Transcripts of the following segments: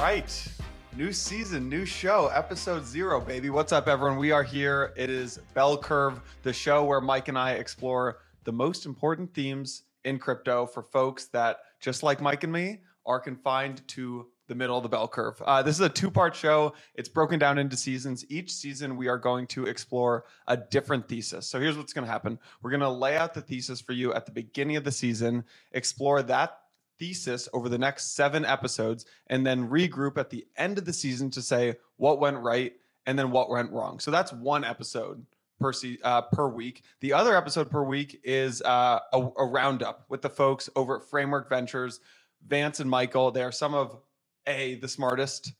right. New season, new show, episode zero, baby. What's up, everyone? We are here. It is Bell Curve, the show where Mike and I explore the most important themes in crypto for folks that, just like Mike and me, are confined to the middle of the bell curve. Uh, this is a two part show. It's broken down into seasons. Each season, we are going to explore a different thesis. So here's what's going to happen we're going to lay out the thesis for you at the beginning of the season, explore that thesis over the next seven episodes, and then regroup at the end of the season to say what went right and then what went wrong. So that's one episode per se- uh, per week. The other episode per week is uh, a, a roundup with the folks over at Framework Ventures, Vance and Michael. They are some of a the smartest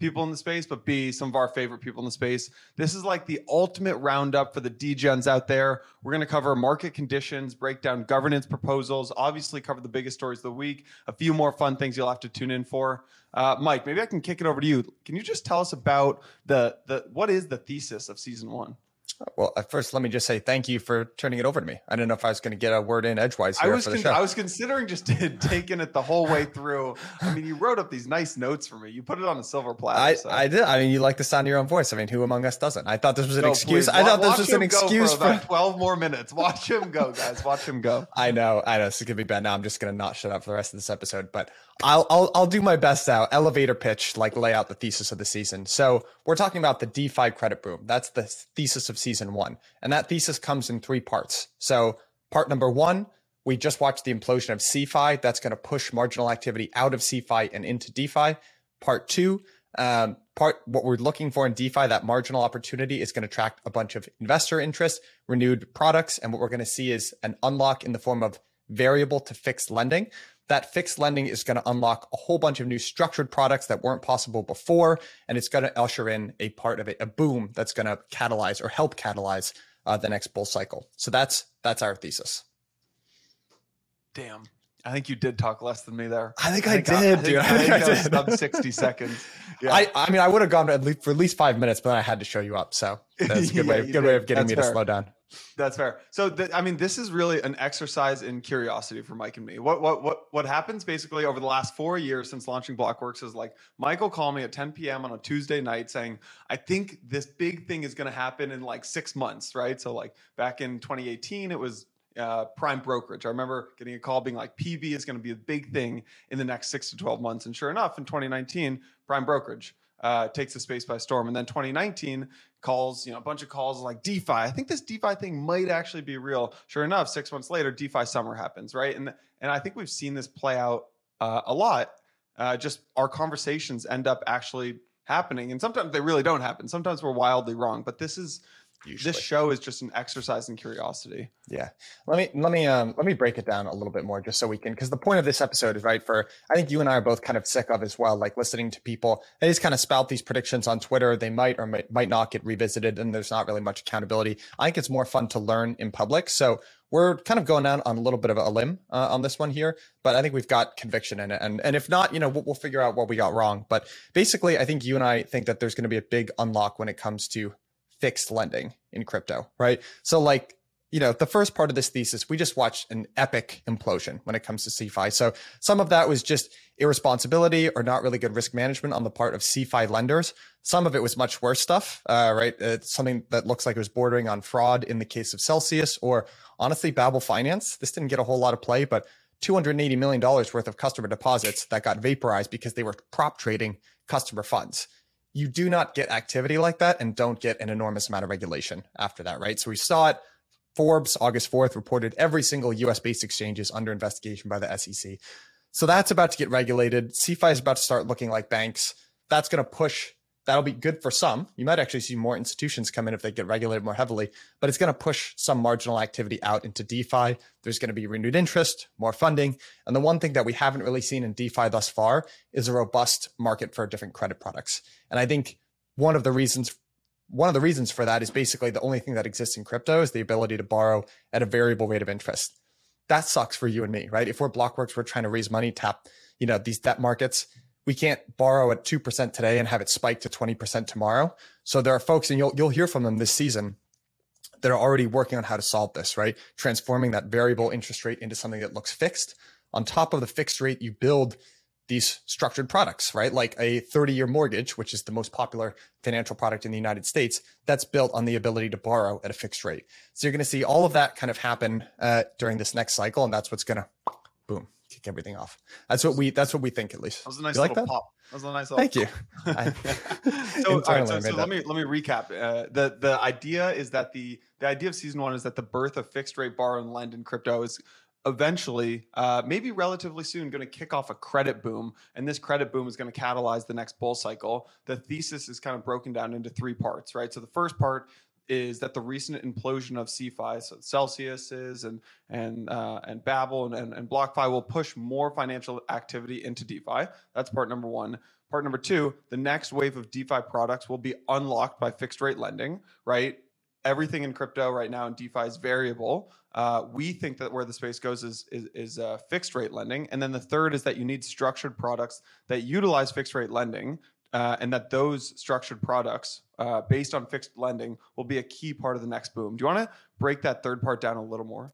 people in the space, but B, some of our favorite people in the space. This is like the ultimate roundup for the degens out there. We're going to cover market conditions, break down governance proposals, obviously cover the biggest stories of the week, a few more fun things you'll have to tune in for. Uh, Mike, maybe I can kick it over to you. Can you just tell us about the the what is the thesis of season one? Well, at first, let me just say thank you for turning it over to me. I didn't know if I was going to get a word in edgewise here I was for the con- show. I was considering just taking it the whole way through. I mean, you wrote up these nice notes for me. You put it on a silver platter. I, so. I did. I mean, you like the sound of your own voice. I mean, who among us doesn't? I thought this was an No, excuse. please. I thought Wa- this was watch an excuse for, for. twelve more minutes. Watch him go, guys. Watch him go. I know, I know. This is gonna be bad. Now I'm just gonna not shut up for the rest of this episode, but I'll I'll I'll do my best now. Elevator pitch, like lay out the thesis of the season. So we're talking about the DeFi credit boom. That's the thesis of season one, and that thesis comes in three parts. So part number one, we just watched the implosion of CeFi. That's going to push marginal activity out of CeFi and into DeFi. Part two, um, part what we're looking for in DeFi, that marginal opportunity is going to attract a bunch of investor interest, renewed products, and what we're going to see is an unlock in the form of variable to fixed lending. That fixed lending is going to unlock a whole bunch of new structured products that weren't possible before, and it's going to usher in a part of it, a boom that's going to catalyze or help catalyze uh, the next bull cycle. So that's that's our thesis. Damn. I think you did talk less than me there. I think I did, dude. I I think think I I did. sub sixty seconds. Yeah. I, I mean, I would have gone at least for at least five minutes, but I had to show you up. So that's a good Yeah, way, good way of getting That's me to slow down. That's fair. So, th- I mean, this is really an exercise in curiosity for Mike and me. What what what what happens basically over the last four years since launching Blockworks is like Michael called me at 10 p.m. on a Tuesday night saying, "I think this big thing is going to happen in like six months." Right. So, like back in 2018, it was uh, prime brokerage. I remember getting a call being like, "PB is going to be a big thing in the next six to 12 months," and sure enough, in 2019, prime brokerage uh, takes the space by storm, and then 2019 calls, you know, a bunch of calls like DeFi. I think this DeFi thing might actually be real. Sure enough, six months later, DeFi summer happens, right? And and I think we've seen this play out uh, a lot. Uh, just our conversations end up actually happening, and sometimes they really don't happen. Sometimes we're wildly wrong, but this is Usually. this show is just an exercise in curiosity. Yeah. Let me let me um let me break it down a little bit more just so we can because the point of this episode is right for I think you and I are both kind of sick of as well, like listening to people. They just kind of spout these predictions on Twitter. They might or might, might not get revisited and there's not really much accountability. I think it's more fun to learn in public. So we're kind of going down on a little bit of a limb uh, on this one here, but I think we've got conviction in it. And and if not, you know, we'll, we'll figure out what we got wrong. But basically, I think you and I think that there's going to be a big unlock when it comes to fixed lending in crypto, right? So like, you know, the first part of this thesis, we just watched an epic implosion when it comes to CeFi. So some of that was just irresponsibility or not really good risk management on the part of CeFi lenders. Some of it was much worse stuff, uh, right? It's something that looks like it was bordering on fraud in the case of Celsius or honestly, Babel Finance. This didn't get a whole lot of play, but $280 million worth of customer deposits that got vaporized because they were prop trading customer funds you do not get activity like that and don't get an enormous amount of regulation after that, right? So we saw it. Forbes, August 4th, reported every single US based exchange is under investigation by the SEC. So that's about to get regulated. CeFi is about to start looking like banks. That's going to push, that'll be good for some. You might actually see more institutions come in if they get regulated more heavily, but it's going to push some marginal activity out into DeFi. There's going to be renewed interest, more funding. And the one thing that we haven't really seen in DeFi thus far is a robust market for different credit products. And I think one of the reasons one of the reasons for that is basically the only thing that exists in crypto is the ability to borrow at a variable rate of interest. That sucks for you and me, right? If we're Blockworks, we're trying to raise money, tap, you know, these debt markets. We can't borrow at 2% today and have it spike to 20% tomorrow. So there are folks, and you'll, you'll hear from them this season that are already working on how to solve this, right? Transforming that variable interest rate into something that looks fixed. On top of the fixed rate, you build these structured products, right? Like a 30 year mortgage, which is the most popular financial product in the United States, that's built on the ability to borrow at a fixed rate. So you're going to see all of that kind of happen uh, during this next cycle, and that's what's going to boom kick everything off. That's what we that's what we think at least. That was a nice you little like that? pop. That was a nice. Little Thank you. I, so, right, so, so let me let me recap. Uh, the the idea is that the the idea of season one is that the birth of fixed rate borrow and lend in crypto is eventually, uh, maybe relatively soon, going to kick off a credit boom. And this credit boom is going to catalyze the next bull cycle. The thesis is kind of broken down into three parts, right? So the first part is that the recent implosion of CeFi, so and and uh, and Babel and, and, and BlockFi will push more financial activity into DeFi. That's part number one. Part number two, the next wave of DeFi products will be unlocked by fixed rate lending, right? Everything in crypto right now in DeFi is variable. Uh, we think that where the space goes is is, is uh, fixed rate lending, and then the third is that you need structured products that utilize fixed rate lending uh, and that those structured products uh, based on fixed lending will be a key part of the next boom. Do you want to break that third part down a little more?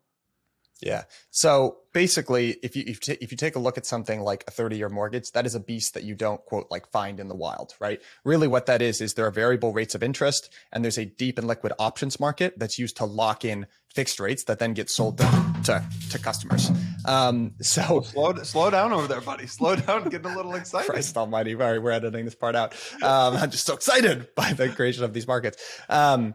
Yeah. So basically, if you if, t- if you take a look at something like a 30 year mortgage, that is a beast that you don't quote like find in the wild, right? Really, what that is is there are variable rates of interest, and there's a deep and liquid options market that's used to lock in fixed rates that then get sold to to, to customers. Um, so slow slow down over there, buddy. Slow down, getting a little excited. Christ Almighty! Right, we're editing this part out. Um, I'm just so excited by the creation of these markets. Um,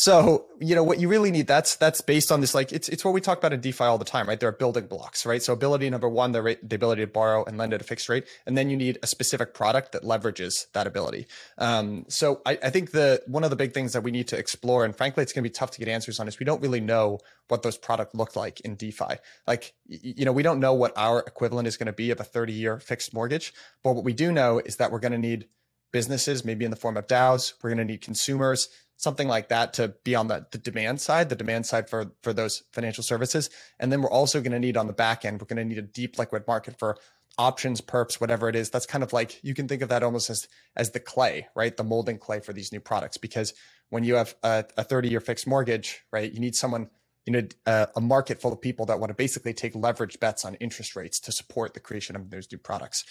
so, you know, what you really need, that's, that's based on this, like, it's, it's what we talk about in DeFi all the time, right? There are building blocks, right? So ability number one, the rate, the ability to borrow and lend at a fixed rate. And then you need a specific product that leverages that ability. Um, so I, I think the, one of the big things that we need to explore, and frankly, it's going to be tough to get answers on is we don't really know what those products look like in DeFi. Like, you know, we don't know what our equivalent is going to be of a 30 year fixed mortgage, but what we do know is that we're going to need businesses, maybe in the form of DAOs. We're going to need consumers, something like that to be on the, the demand side, the demand side for, for those financial services. And then we're also going to need on the back end, we're going to need a deep liquid market for options, perps, whatever it is. That's kind of like you can think of that almost as as the clay, right? The molding clay for these new products. Because when you have a, a 30 year fixed mortgage, right, you need someone, you know, a, uh, a market full of people that want to basically take leverage bets on interest rates to support the creation of those new products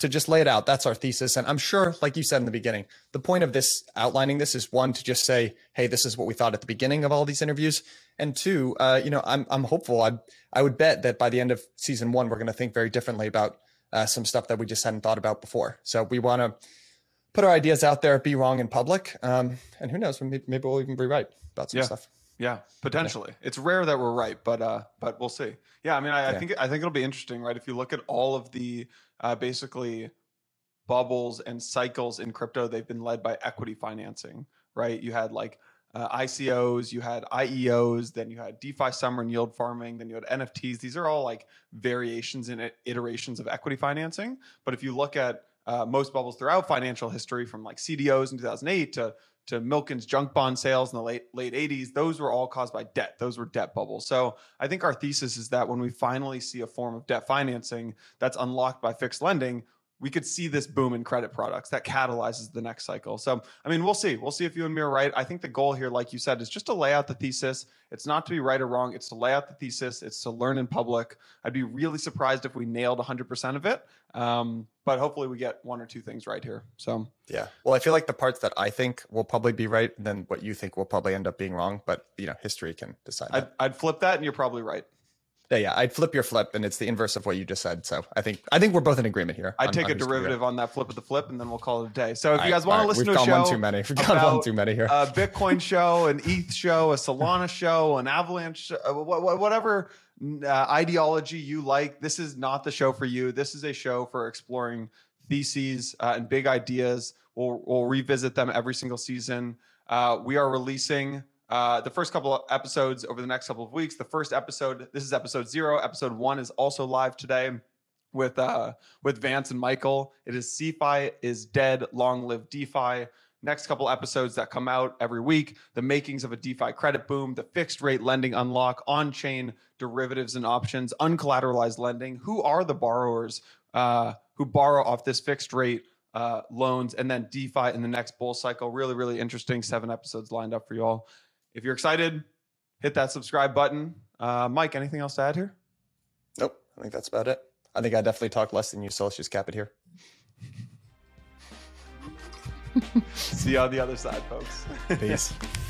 to just lay it out. That's our thesis. And I'm sure, like you said in the beginning, the point of this outlining this is one to just say, hey, this is what we thought at the beginning of all these interviews. And two, uh, you know, I'm I'm hopeful. I I would bet that by the end of season one, we're going to think very differently about uh, some stuff that we just hadn't thought about before. So we want to put our ideas out there, be wrong in public, um, and who knows, maybe, maybe we'll even be right about some yeah. stuff. Yeah, potentially. Yeah. It's rare that we're right, but uh, but we'll see. Yeah, I mean, I, yeah. I think I think it'll be interesting, right? If you look at all of the uh, basically bubbles and cycles in crypto, they've been led by equity financing, right? You had like uh, ICOs, you had IEOs, then you had DeFi summer and yield farming, then you had NFTs. These are all like variations and iterations of equity financing. But if you look at uh, most bubbles throughout financial history, from like CDOs in 2008 to to Milken's junk bond sales in the late late 80s, those were all caused by debt. Those were debt bubbles. So I think our thesis is that when we finally see a form of debt financing that's unlocked by fixed lending, we could see this boom in credit products that catalyzes the next cycle. So, I mean, we'll see. We'll see if you and me are right. I think the goal here, like you said, is just to lay out the thesis. It's not to be right or wrong. It's to lay out the thesis. It's to learn in public. I'd be really surprised if we nailed 100% of it. Um, but hopefully we get one or two things right here. So, yeah. Well, I feel like the parts that I think will probably be right, and then what you think will probably end up being wrong. But, you know, history can decide. I'd, I'd flip that, and you're probably right. Yeah, yeah. I'd flip your flip, and it's the inverse of what you just said. So I think I think we're both in agreement here. I'd take a derivative on that flip of the flip, and then we'll call it a day. So if you guys want right, to listen to a show, one too many. We've gone one too many here. A Bitcoin show, an ETH show, a Solana show, an Avalanche, uh, whatever uh, ideology you like, this is not the show for you. This is a show for exploring theses uh, and big ideas. We'll, we'll revisit them every single season. Uh, we are releasing uh, the first couple of episodes over the next couple of weeks. The first episode, this is episode zero. Episode one is also live today with uh, with Vance and Michael. It is CeFi is dead. Long live DeFi. Next couple episodes that come out every week: the makings of a DeFi credit boom, the fixed rate lending unlock, on chain derivatives and options, uncollateralized lending. Who are the borrowers uh, who borrow off this fixed rate? Uh, loans and then DeFi in the next bull cycle. Really, really interesting. Seven episodes lined up for you all. If you're excited, hit that subscribe button. Uh, Mike, anything else to add here? Nope. I think that's about it. I think I definitely talk less than you, so let's just cap it here. See you on the other side, folks. Peace.